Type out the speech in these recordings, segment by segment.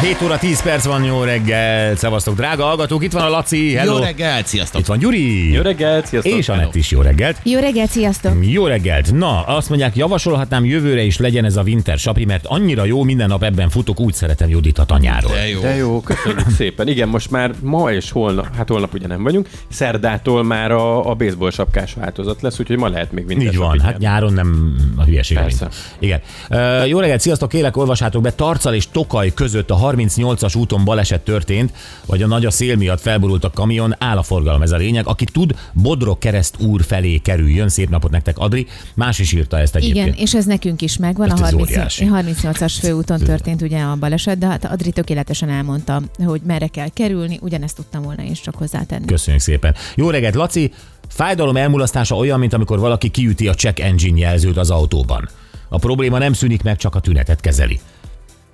7 óra 10 perc van, jó reggel. Szevasztok, drága hallgatók, itt van a Laci, hello. Jó reggelt, sziasztok! Itt van Gyuri. Jó reggelt, sziasztok! És Anett is, jó reggelt. Jó reggelt, sziasztok! Jó reggelt! Na, azt mondják, javasolhatnám jövőre is legyen ez a winter sapi, mert annyira jó, minden nap ebben futok, úgy szeretem Judit a tanyáról. De jó. De jó, köszönjük szépen. Igen, most már ma és holnap, hát holnap ugye nem vagyunk, szerdától már a, a baseball sapkás változat lesz, úgyhogy ma lehet még winter Így van, hát nyáron nem a hülyeség. Persze. Igen. Uh, jó reggelt, sziasztok, kérlek, olvassátok be. Tarcal és Tokaj között a 38-as úton baleset történt, vagy a nagy a szél miatt felborult a kamion, áll a forgalom, ez a lényeg. Aki tud, Bodrog kereszt úr felé kerüljön. Szép napot nektek, Adri. Más is írta ezt egyébként. Igen, és ez nekünk is megvan. Hát a ez 30, óriási. 38-as főúton történt ugye a baleset, de hát Adri tökéletesen elmondta, hogy merre kell kerülni, ugyanezt tudtam volna is csak hozzátenni. Köszönjük szépen. Jó reggelt, Laci. Fájdalom elmulasztása olyan, mint amikor valaki kiüti a check engine jelzőt az autóban. A probléma nem szűnik meg, csak a tünetet kezeli.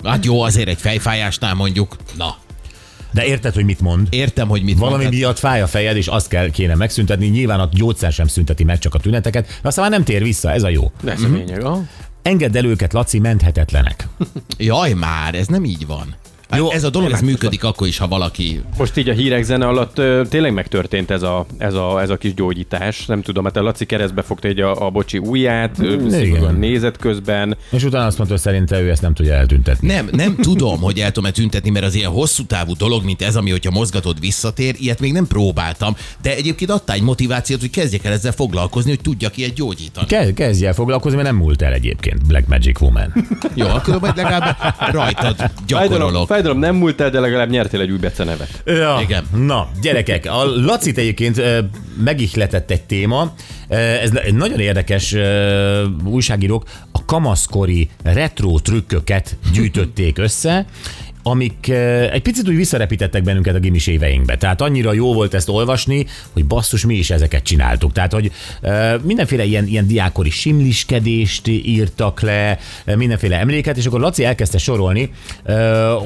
Hát jó, azért egy fejfájásnál mondjuk, na, De érted, hogy mit mond? értem, hogy mit Valami mondtad. miatt fáj a fejed, és azt kell, kéne megszüntetni. Nyilván a gyógyszer sem szünteti meg csak a tüneteket, de aztán már nem tér vissza, ez a jó. De ez a lényeg, ah. Engedd el őket, Laci, menthetetlenek. Jaj már, ez nem így van. Jó, Jó, ez a dolog, ez működik akkor is, ha valaki... Most így a hírek zene alatt ö, tényleg megtörtént ez a, ez, a, ez a kis gyógyítás. Nem tudom, hát a Laci keresztbe fogta egy a, a bocsi ujját, szigorúan nézett közben. És utána azt mondta, hogy szerinte ő ezt nem tudja eltüntetni. Nem, nem tudom, hogy el tudom-e tüntetni, mert az ilyen hosszú távú dolog, mint ez, ami, hogyha mozgatod, visszatér, ilyet még nem próbáltam, de egyébként adta egy motivációt, hogy kezdjek el ezzel foglalkozni, hogy tudjak ilyet gyógyítani. Kezd, kezdj el foglalkozni, mert nem múlt el egyébként Black Magic Woman. Jó, akkor majd legalább rajtad gyakorolok. Fájdalom nem múlt el, de legalább nyertél egy új becenevet. Ja, Igen. Na, gyerekek, a Lacit egyébként megihletett egy téma. Ez nagyon érdekes újságírók a kamaszkori retro trükköket gyűjtötték össze, amik ö, egy picit úgy visszarepítettek bennünket a gimis éveinkbe. Tehát annyira jó volt ezt olvasni, hogy basszus, mi is ezeket csináltuk. Tehát, hogy ö, mindenféle ilyen, ilyen diákori simliskedést írtak le, ö, mindenféle emléket, és akkor Laci elkezdte sorolni,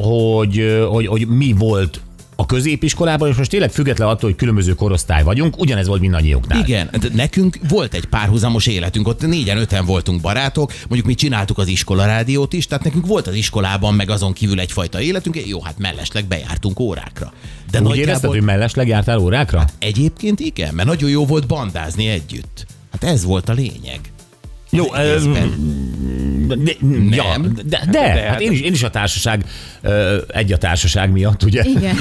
hogy, hogy, hogy mi volt a középiskolában, és most tényleg független attól, hogy különböző korosztály vagyunk, ugyanez volt mindannyiuknál. Igen, de nekünk volt egy párhuzamos életünk, ott négyen, öten voltunk barátok, mondjuk mi csináltuk az iskolarádiót is, tehát nekünk volt az iskolában, meg azon kívül egyfajta életünk, jó, hát mellesleg bejártunk órákra. De Úgy érezted, hogy mellesleg jártál órákra? Egyébként igen, mert nagyon jó volt bandázni együtt. Hát ez volt a lényeg. Jó, egészben. De, de, ja, Nem. de, de, de hát- hát én is, én is a társaság, egy a társaság miatt, ugye? Igen.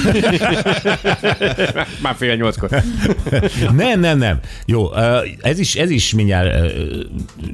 Már fél nyolckor. Nem, nem, nem. Jó, ez is, ez is mindjárt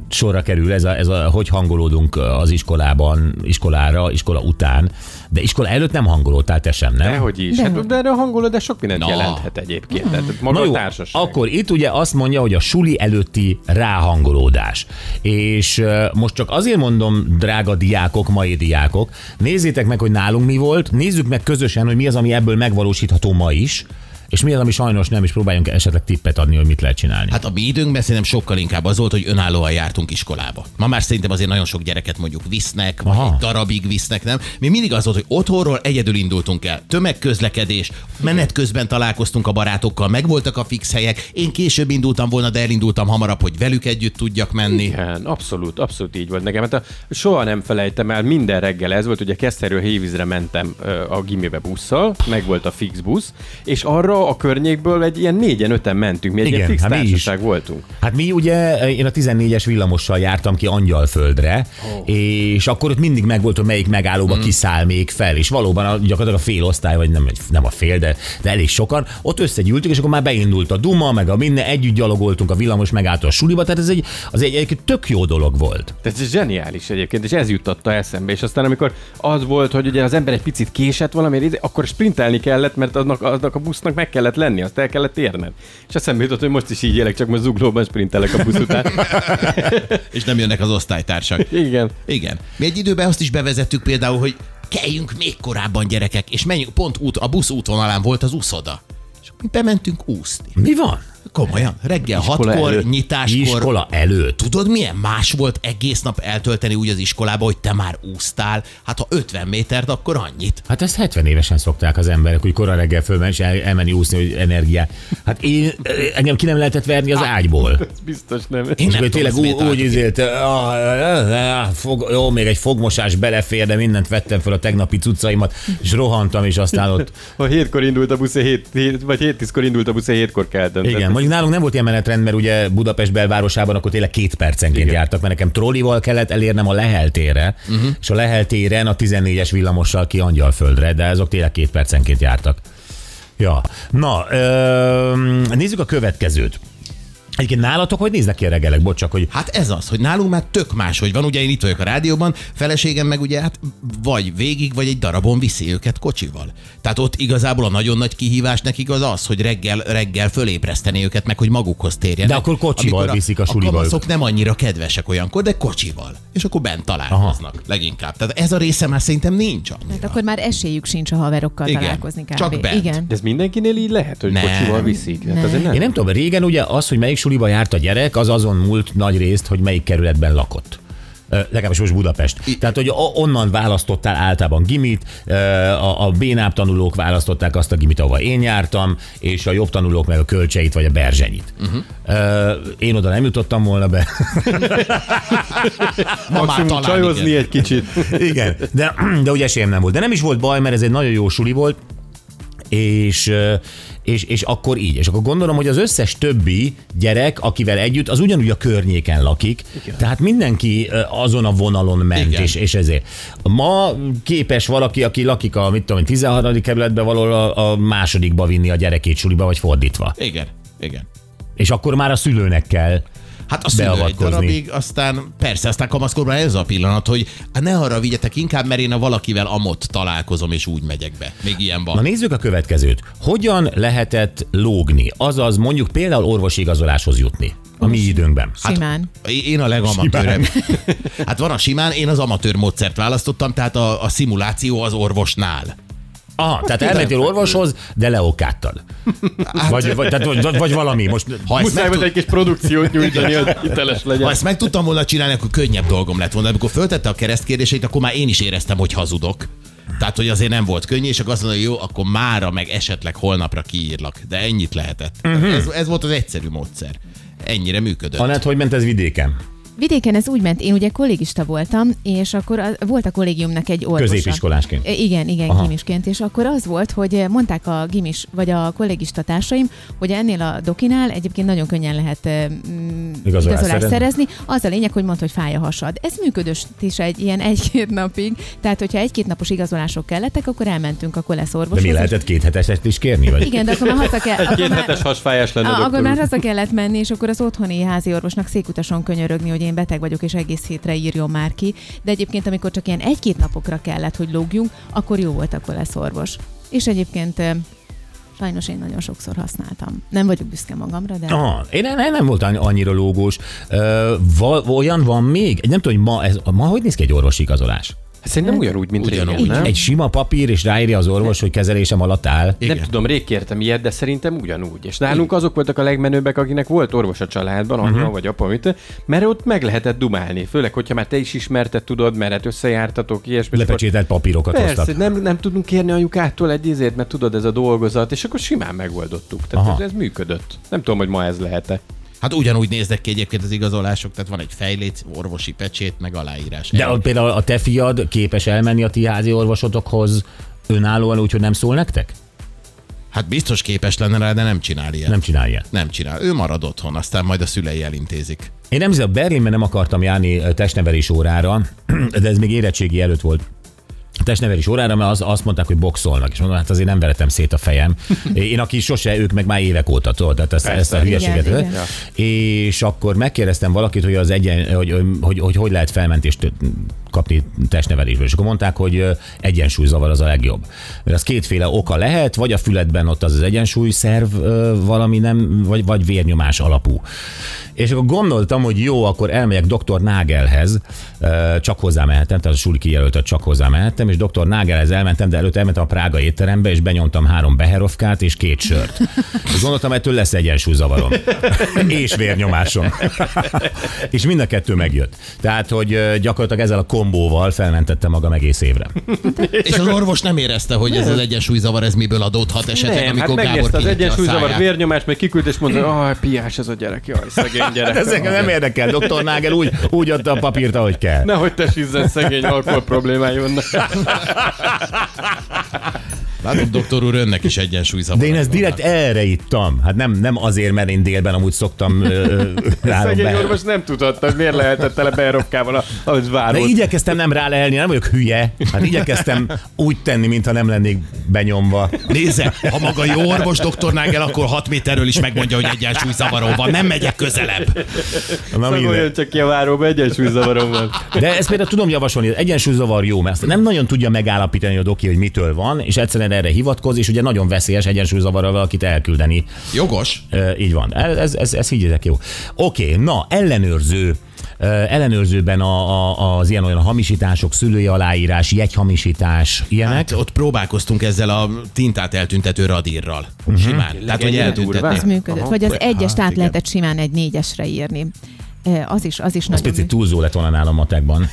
sorra kerül, ez a, ez a, hogy hangolódunk az iskolában, iskolára, iskola után, de iskola előtt nem hangolódtál te sem, nem? Dehogy is. Dehogy. Hát, de erre a hangolod, de sok mindent Na. jelenthet egyébként. Tehát maga Na a jó, társaság. akkor itt ugye azt mondja, hogy a suli előtti ráhangolódás. És ö, most csak azért mondom, drága diákok, mai diákok, nézzétek meg, hogy nálunk mi volt, nézzük meg közösen, hogy mi az, ami ebből megvalósítható ma is, és mi az, ami sajnos nem, és próbáljunk esetleg tippet adni, hogy mit lehet csinálni. Hát a mi időnkben szerintem sokkal inkább az volt, hogy önállóan jártunk iskolába. Ma már szerintem azért nagyon sok gyereket mondjuk visznek, vagy Aha. egy darabig visznek, nem? Mi mindig az volt, hogy otthonról egyedül indultunk el. Tömegközlekedés, menet közben találkoztunk a barátokkal, megvoltak a fix helyek. Én később indultam volna, de elindultam hamarabb, hogy velük együtt tudjak menni. Igen, abszolút, abszolút így volt nekem. Hát a, soha nem felejtem el, minden reggel ez volt, ugye Keszterről Hévízre mentem a gimibe busszal, meg volt a fix busz, és arra a környékből egy ilyen négyen-öten mentünk, mi egy Igen, ilyen fix hát mi társaság voltunk. Hát mi ugye, én a 14-es villamossal jártam ki Angyalföldre, oh. és akkor ott mindig megvolt, hogy melyik megállóba mm. kiszáll még fel, és valóban a, gyakorlatilag a fél osztály, vagy nem, nem a fél, de, de elég sokan, ott összegyűltük, és akkor már beindult a Duma, meg a minden, együtt gyalogoltunk a villamos megálltó a suliba, tehát ez egy, az egy, egy tök jó dolog volt. Tehát ez zseniális egyébként, és ez juttatta eszembe. És aztán amikor az volt, hogy ugye az ember egy picit késett valamiért, akkor sprintelni kellett, mert aznak, aznak a busznak meg kellett lenni, azt el kellett érned. És eszembe jutott, hogy most is így élek, csak most zuglóban sprintelek a busz után. És nem jönnek az osztálytársak. Igen. Igen. Mi egy időben azt is bevezettük például, hogy keljünk még korábban gyerekek, és menjünk, pont út, a busz útvonalán volt az úszoda. És mi bementünk úszni. Mi van? Komolyan, reggel Iskola hatkor, előtt. nyitáskor. Iskola előtt. Tudod, milyen más volt egész nap eltölteni úgy az iskolába, hogy te már úsztál? Hát ha 50 métert, akkor annyit. Hát ezt 70 évesen szokták az emberek, hogy korai reggel fölmenni és el, elmenni úszni, hogy energiát. Hát én, engem ki nem lehetett verni az ágyból. Ez biztos nem. Én És nem tényleg ú- úgy izélt, ah, ah, ah, fog, jó, még egy fogmosás belefér, de mindent vettem fel a tegnapi cuccaimat, és rohantam, és aztán ott, Ha hétkor indult a busz, hét, hét, vagy hét tízkor indult a busz, hétkor keltem. igen, mondjuk nálunk nem volt ilyen menetrend, mert ugye Budapest belvárosában akkor tényleg két percenként Igen. jártak, mert nekem trollival kellett elérnem a Leheltére, uh-huh. és a Leheltéren a 14-es villamossal ki Angyalföldre, de azok tényleg két percenként jártak. Ja, na, ö, nézzük a következőt. Egyébként nálatok hogy néznek ki a reggelek? Bocs, csak hogy Hát ez az, hogy nálunk már tök más, hogy van, ugye én itt vagyok a rádióban, feleségem meg ugye hát vagy végig, vagy egy darabon viszi őket kocsival. Tehát ott igazából a nagyon nagy kihívás nekik az az, hogy reggel, reggel fölébreszteni őket, meg hogy magukhoz térjenek. De akkor kocsival Amikor viszik a suliba A kamaszok nem annyira kedvesek olyankor, de kocsival. És akkor bent találkoznak Aha. leginkább. Tehát ez a része már szerintem nincs annyira. Hát akkor már esélyük sincs a haverokkal Igen, találkozni kb. csak bent. Igen. De ez mindenkinél így lehet, hogy Nem. kocsival viszik? Hát Nem. azért nem. Én nem tudom, régen ugye az, hogy melyik suliba járt a gyerek, az azon múlt nagy részt, hogy melyik kerületben lakott. Legalábbis most Budapest. Tehát, hogy onnan választottál általában gimit, a, a bénább tanulók választották azt a gimit, ahova én jártam, és a jobb tanulók meg a kölcseit vagy a berzsenyit. Uh-huh. Én oda nem jutottam volna be. Ma már Maximum talán csajozni igen. egy kicsit. Igen, de, de ugye esélyem nem volt. De nem is volt baj, mert ez egy nagyon jó suli volt, és, és, és akkor így. És akkor gondolom, hogy az összes többi gyerek, akivel együtt, az ugyanúgy a környéken lakik, Igen. tehát mindenki azon a vonalon ment, Igen. és, és ezért. Ma képes valaki, aki lakik a, mit tudom, én, 13. kerületben valahol a, a másodikba vinni a gyerekét suliba, vagy fordítva. Igen, igen. És akkor már a szülőnek kell Hát a szülő egy darabig, aztán persze, aztán kamaszkorban ez a pillanat, hogy hát ne arra vigyetek inkább, mert én a valakivel amott találkozom, és úgy megyek be. Még ilyen van. Na nézzük a következőt. Hogyan lehetett lógni? Azaz mondjuk például orvosi igazoláshoz jutni a mi időnkben. Simán. Én a legamatőrebb. Hát van a simán, én az amatőr módszert választottam, tehát a, a szimuláció az orvosnál. Aha, tehát elmentél orvoshoz, de leokáttad. Vagy, vagy, tehát, vagy, vagy valami. Most, Ha ezt, Muszáj tud, egy kis produkciót nyújtani, hogy hiteles legyen. ha ezt meg tudtam volna csinálni, akkor könnyebb dolgom lett volna. Amikor föltette a keresztkérdéseit, akkor már én is éreztem, hogy hazudok. Tehát, hogy azért nem volt könnyű, és akkor azt mondta, hogy jó, akkor mára, meg esetleg holnapra kiírlak. De ennyit lehetett. Uh-huh. Ez, ez volt az egyszerű módszer. Ennyire működött. Anett, hogy ment ez vidéken? Vidéken ez úgy ment, én ugye kollégista voltam, és akkor a, volt a kollégiumnak egy orvosa. Középiskolásként. E, Igen, igen, Aha. Gimisként, és akkor az volt, hogy mondták a gimis, vagy a kollégista társaim, hogy ennél a dokinál egyébként nagyon könnyen lehet mm, Igazolást igazolást szerezni. Az a lényeg, hogy mondta, hogy fáj a hasad. Ez működött is egy ilyen egy-két napig, tehát hogyha egy-két napos igazolások kellettek, akkor elmentünk a kolesz De mi lehetett két heteset is kérni? Vagy? Igen, de akkor már haza kell, akkor Két már, hetes hasfájás lenne Ah, akkor már haza kellett menni, és akkor az otthoni házi orvosnak székutason könyörögni, hogy én beteg vagyok, és egész hétre írjon már ki. De egyébként, amikor csak ilyen egy-két napokra kellett, hogy lógjunk, akkor jó volt akkor lesz orvos. És egyébként sajnos én nagyon sokszor használtam. Nem vagyok büszke magamra, de... Aha, én nem, nem volt annyi- annyira lógós. Ö, val, olyan van még? Nem tudom, hogy ma, ez, ma hogy néz ki egy orvosi igazolás? Hát Szerintem ugyanúgy, mint Ugyanúgy. régen, nem? Egy sima papír, és ráírja az orvos, hogy kezelésem alatt áll. Nem tudom, rég kértem ilyet, de szerintem ugyanúgy. És nálunk azok voltak a legmenőbbek, akinek volt orvos a családban, anya uh-huh. vagy apa, mit, mert ott meg lehetett dumálni. Főleg, hogyha már te is ismerted, tudod, mert hát összejártatok, ilyesmi. Lepecsételt papírokat Persze, hoztak. nem, nem tudunk kérni anyukától egy izét, mert tudod, ez a dolgozat, és akkor simán megoldottuk. Tehát Aha. ez, ez, működött. Nem tudom, hogy ma ez lehet-e. Hát ugyanúgy néznek ki egyébként az igazolások, tehát van egy fejléc, orvosi pecsét, meg aláírás. De a, például a te fiad képes elmenni a ti házi orvosotokhoz önállóan úgy, hogy nem szól nektek? Hát biztos képes lenne rá, de nem csinál ilyet. Nem csinálja. Nem csinál. Ő marad otthon, aztán majd a szülei elintézik. Én nem hiszem, Berlinben nem akartam járni testnevelés órára, de ez még érettségi előtt volt testnevelés órára, mert az, azt mondták, hogy boxolnak, és mondom, hát azért nem veretem szét a fejem. Én, aki sose, ők meg már évek óta, tudod, tehát ezt, ezt a hülyeséget. Igen, igen. És akkor megkérdeztem valakit, hogy az egyen, hogy, hogy, hogy, hogy, hogy lehet felmentést kapni testnevelésből. És akkor mondták, hogy egyensúlyzavar az a legjobb. Mert az kétféle oka lehet, vagy a füledben ott az az egyensúlyszerv valami nem, vagy, vagy vérnyomás alapú. És akkor gondoltam, hogy jó, akkor elmegyek dr. Nagelhez, ö, csak hozzá mehettem, tehát a suli kijelöltet csak hozzá mehettem, és dr. Nagelhez elmentem, de előtte elmentem a Prága étterembe, és benyomtam három beherovkát és két sört. És gondoltam, ettől lesz egyensúlyzavarom. és vérnyomásom. és mind a kettő megjött. Tehát, hogy gyakorlatilag ezzel a kombóval felmentettem magam egész évre. És az orvos nem érezte, hogy ez az egyensúlyzavar, ez miből adódhat esetleg, Nem, hát amikor Gábor megnézte az egyensúlyzavar, vérnyomás, meg kiküld, és mondta, hogy piás ez a gyerek, jaj, szegény gyerek. Ez engem nem érdekel. Dr. Nagel úgy, úgy adta a papírt, ahogy kell. Nehogy te sizzen szegény alkohol problémái vannak. Látod, doktor úr, önnek is egyensúlyzavar. De én ezt direkt erre ittam. Hát nem, nem azért, mert én délben amúgy szoktam Szegény be. orvos nem tudhatta, hogy miért lehetett tele beerokával, ahogy De várod. igyekeztem nem rálelni, nem vagyok hülye. Hát igyekeztem úgy tenni, mintha nem lennék benyomva. Nézze, ha maga jó orvos doktor Nagel, akkor 6 méterről is megmondja, hogy egyensúlyzavarom van. Nem megyek közelebb. Na, Szagoljon csak ki a váróba, egyensúlyzavarom van. De ezt például tudom javasolni, az egyensúlyzavar jó, mert nem nagyon tudja megállapítani a doki, hogy mitől van, és egyszerűen erre hivatkoz, és ugye nagyon veszélyes egyensúlyzavarral valakit elküldeni. Jogos? Ö, így van. Ez, ez, ez, ez higgyétek jó. Oké, na, ellenőrző. Ellenőrzőben a, a, az ilyen olyan hamisítások, szülői aláírás, jegyhamisítás, ilyenek. Hát ott próbálkoztunk ezzel a tintát eltüntető radírral. Mhm. Simán. Tehát, hogy ennyire Ez eltüntetni. működött. Aha. Vagy az egyes át igen. lehetett simán egy négyesre írni. Az is, az is Az nagyon picit túlzó lett volna nálam matekban.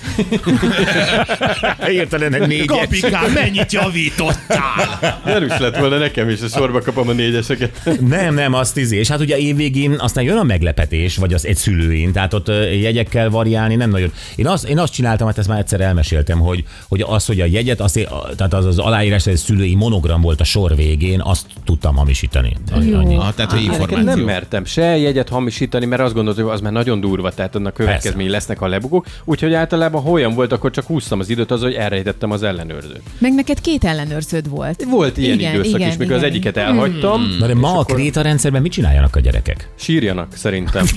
Értelen egy négyet. Kapikám, mennyit javítottál? Erős lett volna nekem is, a sorba kapom a négyeseket. Nem, nem, azt izé. És hát ugye évvégén aztán jön a meglepetés, vagy az egy szülőin, tehát ott jegyekkel variálni nem nagyon. Én azt, én azt csináltam, hát ezt már egyszer elmeséltem, hogy, hogy az, hogy a jegyet, azt, tehát az az aláírás, hogy szülői monogram volt a sor végén, azt tudtam hamisítani. Jó. Annyi. Ah, tehát, hogy információ. nem mertem se jegyet hamisítani, mert azt gondoltam, hogy az már nagyon durva, tehát annak következményei lesznek, ha lebukok. Úgyhogy általában, ha olyan volt, akkor csak húztam az időt az, hogy elrejtettem az ellenőrzőt. Meg neked két ellenőrződ volt. Volt ilyen Igen, időszak igen, is, mikor az igen. egyiket elhagytam. Na de ma a kréta rendszerben mit csináljanak a gyerekek? Sírjanak, szerintem.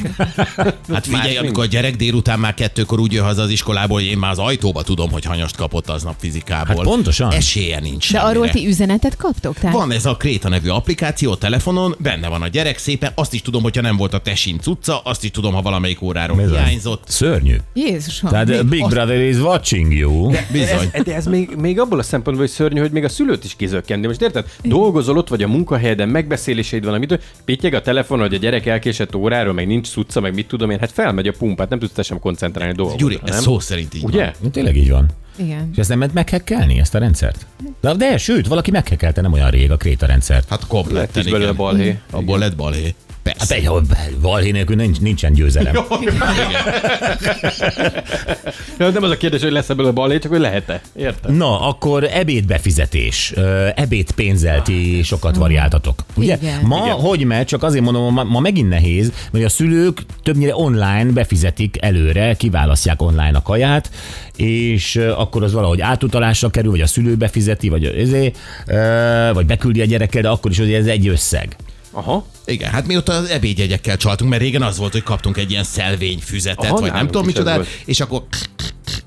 Hát figyelj, amikor a gyerek délután már kettőkor úgy jön haza az iskolából, hogy én már az ajtóba tudom, hogy hanyast kapott aznap fizikából. Hát pontosan. Esélye nincs De semmire. arról ti üzenetet kaptok? Tehát Van ez a Kréta nevű applikáció a telefonon, benne van a gyerek szépen, azt is tudom, hogyha nem volt a tesin cucca, azt is tudom, ha valamelyik óráról Ez az. hiányzott. Szörnyű. Jézusom. Tehát uh, Big Brother is watching you. Bizony. Ez, de ez még, még abból a szempontból is szörnyű, hogy még a szülőt is kizökkendi. Most érted? Dolgozol ott vagy a munkahelyeden, megbeszéléseid van, amit pittyeg a telefon, hogy a gyerek elkésett óráról, meg nincs cucca, meg mit tudom én, hát felmegy a pumpát, nem tudsz te sem koncentrálni a dolgokra. Gyuri, ez nem? szó szerint így Ugye? van. Tényleg így van. Igen. És ezt nem ment meghekkelni, ezt a rendszert? De, de sőt, valaki meghekkelte nem olyan rég a kréta rendszert. Hát Lett kompletten, is belőle balhé. Abból lett balhé. Hát Persze. egy, valhé nélkül nincs, nincsen győzelem. Ja, nem az a kérdés, hogy lesz ebből a balhé, csak hogy lehet-e. Érted? Na, akkor ebédbefizetés. Ö, Ebédpénzzel ti sokat variáltatok. Ugye? Igen. Ma Igen. hogy megy, csak azért mondom, ma, ma megint nehéz, mert a szülők többnyire online befizetik előre, kiválasztják online a kaját, és akkor az valahogy átutalásra kerül, vagy a szülő befizeti, vagy, ezé, vagy beküldi a gyerekkel, de akkor is ugye ez egy összeg. Aha. Igen, hát mi ott az ebédjegyekkel csaltunk, mert régen az volt, hogy kaptunk egy ilyen szelvényfüzetet, Aha, vagy nem tudom volt. és akkor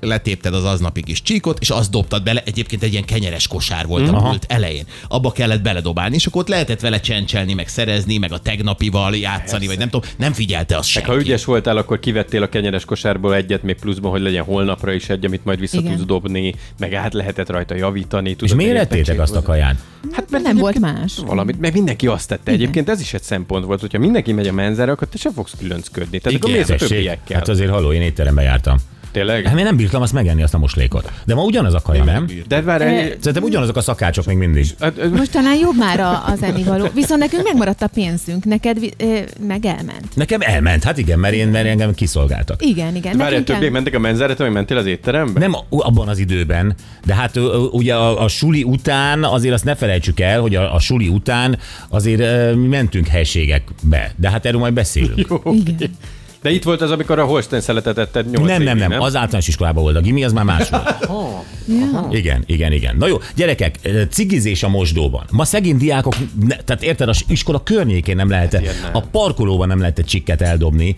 letépted az aznapi kis csíkot, és azt dobtad bele, egyébként egy ilyen kenyeres kosár volt a pult elején. Abba kellett beledobálni, és akkor ott lehetett vele csencselni, meg szerezni, meg a tegnapival játszani, vagy nem tudom, nem figyelte azt Meg senki. ha ügyes voltál, akkor kivettél a kenyeres kosárból egyet még pluszban, hogy legyen holnapra is egy, amit majd vissza Igen. tudsz dobni, meg át lehetett rajta javítani. És tudod, miért egy ettétek azt a kaját? Hát nem volt más. Valamit, mert mindenki azt tette. Egyébként ez is egy szempont volt, hogyha mindenki megy a menzára, akkor te sem fogsz különcködni. Tehát akkor Igen, mész a többiekkel. hát azért halló, én étterembe jártam. Tényleg? Hát én nem bírtam azt megenni, azt a moslékot. De ma ugyanaz a kaja, nem? De várj, Szerintem ugyanazok a szakácsok még mindig. hát, Most talán jobb már a- az ennivaló. Viszont nekünk megmaradt a pénzünk, neked meg elment. Nekem elment, hát igen, mert, én, mert engem kiszolgáltak. Igen, igen. várj, nekünk többiek mentek a menzára, te mentél az étterembe? Nem abban az időben, de hát ugye a, a suli után azért azt ne felejtsük el, hogy a, a suli után azért mentünk helységekbe, de hát erről majd beszélünk. Jó, Igen. De itt volt az, amikor a Holstein szeletet etted 8 Nem, nem, nem, az általános iskolában volt a gimi, az már más volt. Igen, igen, igen. Na jó, gyerekek, cigizés a mosdóban. Ma szegény diákok, ne, tehát érted, az iskola környékén nem lehetett, nem. a parkolóban nem lehetett csikket eldobni.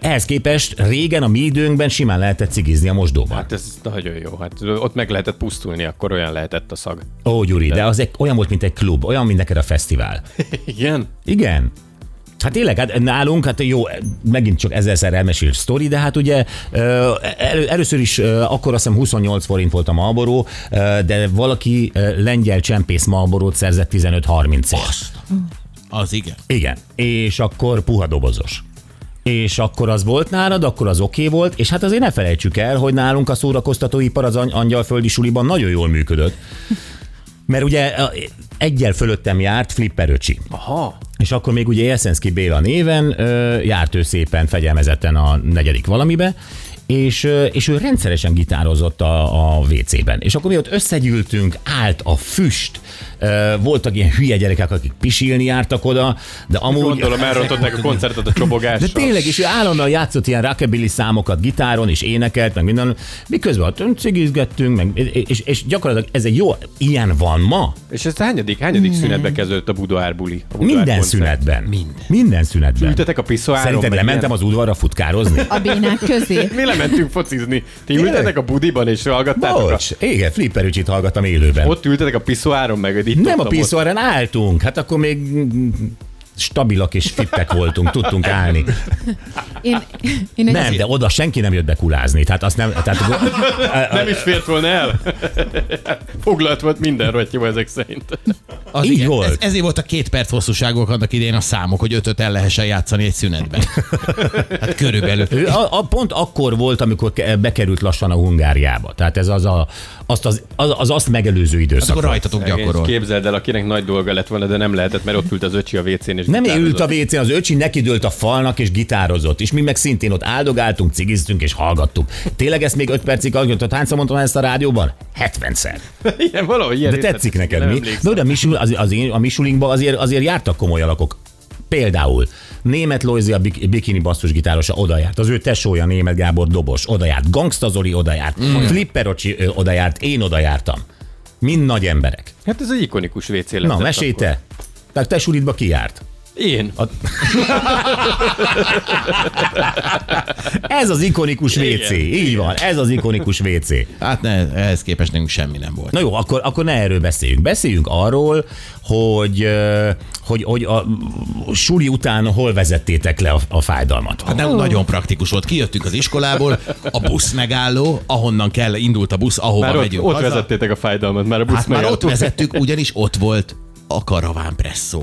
Ehhez képest régen a mi időnkben simán lehetett cigizni a mosdóban. Hát ez nagyon jó. Hát ott meg lehetett pusztulni, akkor olyan lehetett a szag. Ó, Gyuri, de az egy, olyan volt, mint egy klub, olyan, mint neked a fesztivál. Igen? Igen. Hát tényleg, hát nálunk, hát jó, megint csak ezerszer elmesélt sztori, de hát ugye ö, elő, először is akkor azt hiszem 28 forint volt a Marlboro, ö, de valaki lengyel csempész Marlborót szerzett 15-30 ért. Az igen. Igen, és akkor puha dobozos. És akkor az volt nálad, akkor az oké okay volt, és hát azért ne felejtsük el, hogy nálunk a szórakoztatóipar az angyalföldi suliban nagyon jól működött. Mert ugye egyel fölöttem járt Flipper öcsi. Aha. És akkor még ugye Jeszenszki Béla néven ö, járt ő szépen fegyelmezetten a negyedik valamibe, és, és ő rendszeresen gitározott a, a WC-ben. És akkor mi ott összegyűltünk, állt a füst, voltak ilyen hülye gyerekek, akik pisilni jártak oda, de amúgy... Gondolom elrontották a koncertet a csobogással. De tényleg, és ő állandóan játszott ilyen rockabilly számokat gitáron, és énekelt, meg minden, miközben ott cigizgettünk, meg, és, és gyakorlatilag ez egy jó, ilyen van ma? És ez hányadik, hányadik szünetbe kezdődött a Budoár buli? A Budoár Minden koncert? szünetben. Minden. Minden szünetben. Ültetek a piszoáron? Szerinted lementem az udvarra futkározni? A bénák közé. Mi lementünk focizni. Ti ültetek a budiban és hallgattátok? A... Bocs, igen, Flipper Öcsit hallgattam élőben. Ott ültetek a piszoáron, meg itt Nem a piszoáren álltunk, hát akkor még stabilak és fittek voltunk, tudtunk állni. Én, én egy Nem, de oda senki nem jött be kulázni. Tehát azt nem, tehát, Nem is fért volna el. Foglalt volt minden rottyó ezek szerint. Az Így igen. volt. Ez, ezért volt a két perc hosszúságok annak idején a számok, hogy ötöt el lehessen játszani egy szünetben. Hát körülbelül. A, a, pont akkor volt, amikor ke- bekerült lassan a Hungáriába. Tehát ez az a, azt, az, az, az azt megelőző időszak. Az akkor rajtatok gyakorol. Képzeld el, akinek nagy dolga lett volna, de nem lehetett, mert ott ült az öcsi a WC-n és Nem gitározott. ült a WC-n, az öcsi nekidőlt a falnak és gitározott, és mi meg szintén ott áldogáltunk, cigiztünk és hallgattuk. Tényleg ezt még 5 percig hallgatod? Hányszor mondtam ezt a rádióban? 70-szer. Igen, valahogy ilyen De tetszik neked, mi? No, de a, misul, az, az én, a misulinkban azért, azért jártak komoly alakok. Például német Lojzi a bik- bikini basszusgitárosa odajárt, az ő tesója német Gábor dobos odajárt, Gangsta Zoli odajárt, mm. Flipper Ocsi ö, odajárt, én odajártam. Mind nagy emberek. Hát ez egy ikonikus WC. Na, mesélj te. Tehát te sulitba ki járt? Én. A... ez az ikonikus WC, így van, ez az ikonikus WC. Hát ne, ehhez képest nekünk semmi nem volt. Na jó, akkor, akkor ne erről beszéljünk. Beszéljünk arról, hogy, hogy, hogy a suli után hol vezettétek le a, a fájdalmat. Hát nem, nagyon praktikus volt. Kijöttünk az iskolából, a busz megálló, ahonnan kell, indult a busz, ahova Már ott, megyünk ott haza. vezettétek a fájdalmat, már a busz Hát már ott megálló. vezettük, ugyanis ott volt a karaván presszó.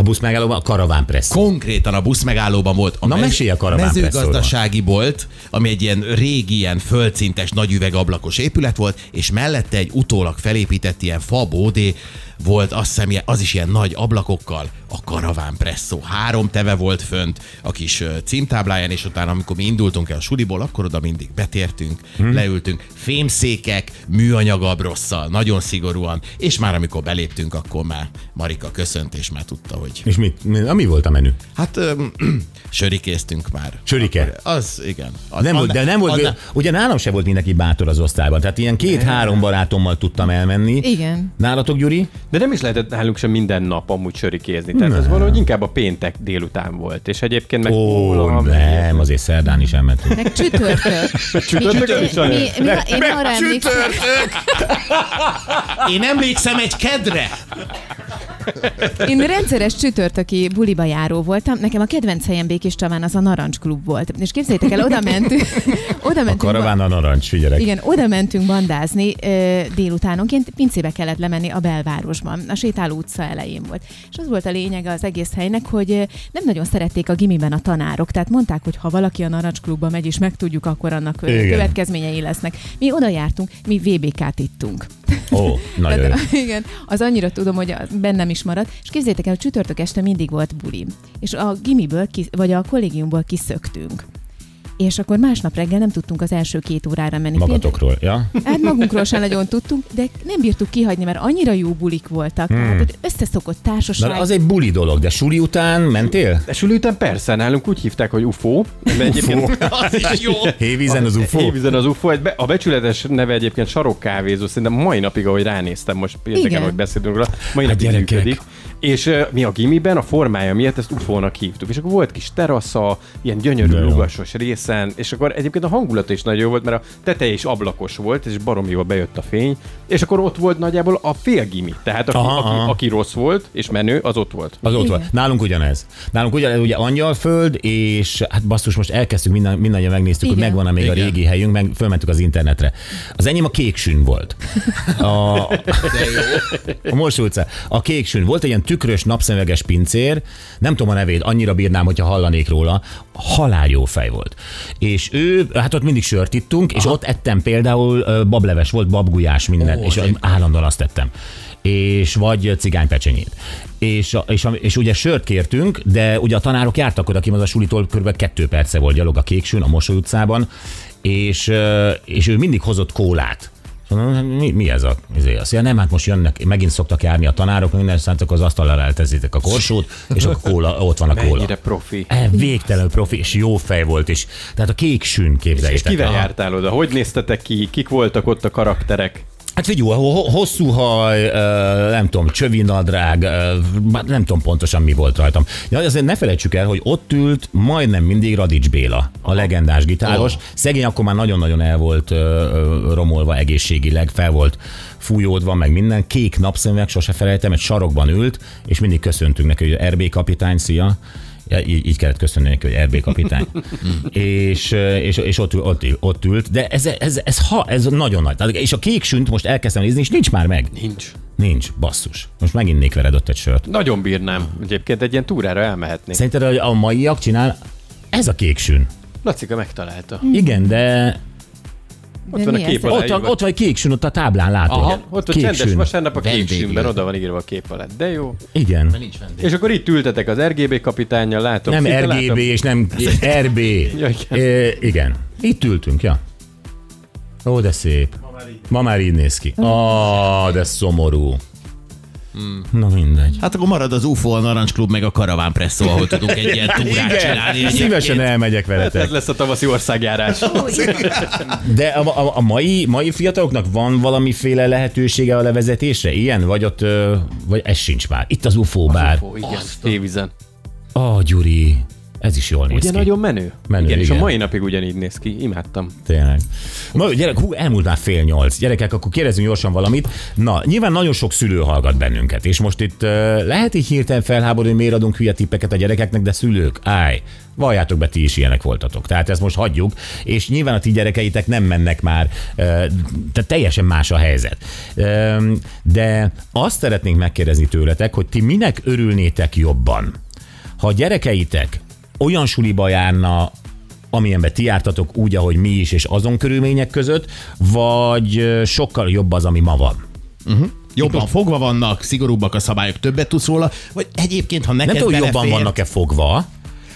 A busz megállóban a karaván pressz. Konkrétan a busz megállóban volt a Na, mesélj a karaván mezőgazdasági bolt, ami egy ilyen régi, ilyen földszintes, nagy üvegablakos épület volt, és mellette egy utólag felépített ilyen fa bódé volt, azt hiszem, az is ilyen nagy ablakokkal, a karaván presszó. Három teve volt fönt a kis címtábláján, és utána, amikor mi indultunk el a suliból, akkor oda mindig betértünk, hmm. leültünk, fémszékek, műanyag abrosszal, nagyon szigorúan, és már amikor beléptünk, akkor már Marika köszönt, és már tudta, hogy És mit, mi, mi volt a menü? Hát öm, sörikéztünk már. Sörike? Akkor Az, igen. Az, Nem volt, de nem volt, annál- ugye nálam se volt mindenki bátor az osztályban, tehát ilyen két-három barátommal tudtam elmenni. Igen. Nálatok, Gyuri? De nem is lehetett nálunk sem minden nap amúgy sörikézni. Tehát ez valahogy inkább a péntek délután volt. És egyébként meg Ó, meg nem, azért szerdán is elmentünk. Meg csütörtök. Csütörtökön is mi, mi, mi, én arra emlékszem, Én emlékszem egy kedre. Én rendszeres csütörtöki buliba járó voltam. Nekem a kedvenc helyem Békés Csaván az a Narancs klub volt. És képzeljétek el, oda mentünk. Oda A mentünk karaván a narancs, figyelek. Igen, oda mentünk bandázni délutánonként, pincébe kellett lemenni a belvárosban. A sétáló utca elején volt. És az volt a lényege az egész helynek, hogy nem nagyon szerették a gimiben a tanárok. Tehát mondták, hogy ha valaki a Narancsklubba megy és megtudjuk, akkor annak Igen. következményei lesznek. Mi oda jártunk, mi VBK-t ittunk. Ó, nagyon jó. Tehát, igen, az annyira tudom, hogy a- bennem is maradt. És képzétek el, hogy csütörtök este mindig volt buli. És a gimiből, vagy a kollégiumból kiszöktünk. És akkor másnap reggel nem tudtunk az első két órára menni. Magatokról, ja? Hát magunkról sem nagyon tudtunk, de nem bírtuk kihagyni, mert annyira jó bulik voltak. Hmm. Tehát egy összeszokott társaság. Na, az egy buli dolog, de suli után mentél? De suli után persze, nálunk úgy hívták, hogy UFO. Mert egyébként Az is jó. Hévízen az UFO? Hévízen az UFO. Egy be, a becsületes neve egyébként sarokkávézó, szerintem mai napig, ahogy ránéztem most pénteken, hogy beszéltünk róla, mai Hát napig gyerekek. működik. És uh, mi a gimiben a formája miatt ezt ufónak hívtuk. És akkor volt kis terasza, ilyen gyönyörű lugasos részen, és akkor egyébként a hangulat is nagyon jó volt, mert a teteje is ablakos volt, és baromi jól bejött a fény, és akkor ott volt nagyjából a fél gimi. Tehát aki, Aha, aki, aha. aki rossz volt, és menő, az ott volt. Az ott Igen. van. Nálunk ugyanez. Nálunk ugyanez, ugye Angyalföld, és hát basszus, most elkezdtük, minden, mindannyian megnéztük, Igen. hogy megvan-e még a Igen. régi helyünk, meg fölmentük az internetre. Az enyém a kéksün volt. A, a Morsó utca. A kéksün volt egy ilyen tükrös, napszemüveges pincér, nem tudom a nevét, annyira bírnám, hogyha hallanék róla, halál jó fej volt. És ő, hát ott mindig sört ittunk, és ott ettem például bableves, volt babgulyás minden, Ó, és de- állandóan azt tettem. És vagy cigánypecsenyét. És, és, és ugye sört kértünk, de ugye a tanárok jártak oda, az a sulitól kb. kettő perce volt gyalog a Kéksün, a Mosoly utcában, és, és ő mindig hozott kólát. És "Hát mi, mi ez a izé? Azt mondja, nem, hát most jönnek, megint szoktak járni a tanárok, minden szántok az asztalra eltezzétek a korsót, és a kóla, ott van a kóla. Mennyire profi. E, Végtelen profi, és jó fej volt is. Tehát a kék sün És képzeljétek. kivel jártál oda? Hogy néztetek ki? Kik voltak ott a karakterek? Hát ho- hosszú haj, nem tudom, csövi nadrág, ö, már nem tudom pontosan mi volt rajtam. Ja, azért ne felejtsük el, hogy ott ült majdnem mindig Radics Béla, a legendás gitáros. Oh. Szegény akkor már nagyon-nagyon el volt romolva egészségileg, fel volt fújódva, meg minden. Kék napszemüveg, sose felejtem, egy sarokban ült, és mindig köszöntünk neki, hogy RB kapitány, szia. Ja, így, így kellett köszönni neki, hogy RB kapitány. és, ö, és, és ott, ül- ott, ott ült, de ez, ez, ez, ha, ez nagyon nagy. És a kék sünt most elkezdtem nézni, és nincs már meg. Nincs. Nincs, basszus. Most megint nék veled ott egy sört. Nagyon bírnám. Egyébként egy ilyen túrára elmehetnénk. Szerinted a maiak csinál? Ez a kék sün. Lacika megtalálta. Igen, de Ott van a kép alá ott ott van egy kék sün, ott a táblán látod. Aha, ott a Kék csendes sün. vasárnap a Vendéglő. kéksűnben, oda van írva a kép alatt. De jó. Igen. Nincs vendég. És akkor itt ültetek az RGB kapitánnyal, látom. Nem szinte RGB látom. és nem RB. Ja, igen. É, igen. Itt ültünk, ja. Ó, de szép. Ma már így néz ki. Ah, de szomorú. Na mindegy. Hát akkor marad az UFO, a Narancsklub, meg a Karaván Presszó, ahol tudunk egy ilyen túrát csinálni. Egyébként. szívesen elmegyek Ez veletek. lesz a tavaszi országjárás. De a, a, a mai, mai fiataloknak van valamiféle lehetősége a levezetésre? Ilyen? Vagy ott, vagy ez sincs már. Itt az UFO bár. Ó, igen, tévizen. Ó, oh, Gyuri, ez is jól néz Ugye ki. nagyon menő? Menő, igen, és a igen. mai napig ugyanígy néz ki. Imádtam. Tényleg. Na, gyerek, hú, elmúlt már fél nyolc. Gyerekek, akkor kérdezzünk gyorsan valamit. Na, nyilván nagyon sok szülő hallgat bennünket, és most itt uh, lehet így hirtelen felháborodni, hogy miért adunk hülye tippeket a gyerekeknek, de szülők, állj, valljátok be, ti is ilyenek voltatok. Tehát ezt most hagyjuk, és nyilván a ti gyerekeitek nem mennek már, uh, tehát teljesen más a helyzet. De azt szeretnénk megkérdezni tőletek, hogy ti minek örülnétek jobban? Ha a gyerekeitek olyan suliba járna, amilyenbe ti jártatok úgy, ahogy mi is, és azon körülmények között, vagy sokkal jobb az, ami ma van? Jobban fogva vannak, szigorúbbak a szabályok, többet tudsz róla, vagy egyébként, ha neked Nem tudom, hogy jobban belefér- vannak-e fogva,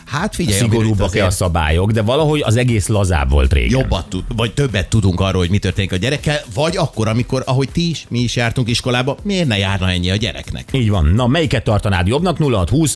Hát figyelj, szigorúbbak-e a szabályok, de valahogy az egész lazább volt régen. jobbat tud, vagy többet tudunk arról, hogy mi történik a gyerekkel, vagy akkor, amikor, ahogy ti is, mi is jártunk iskolába, miért ne járna ennyi a gyereknek? Így van. Na, melyiket tartanád jobbnak? 0620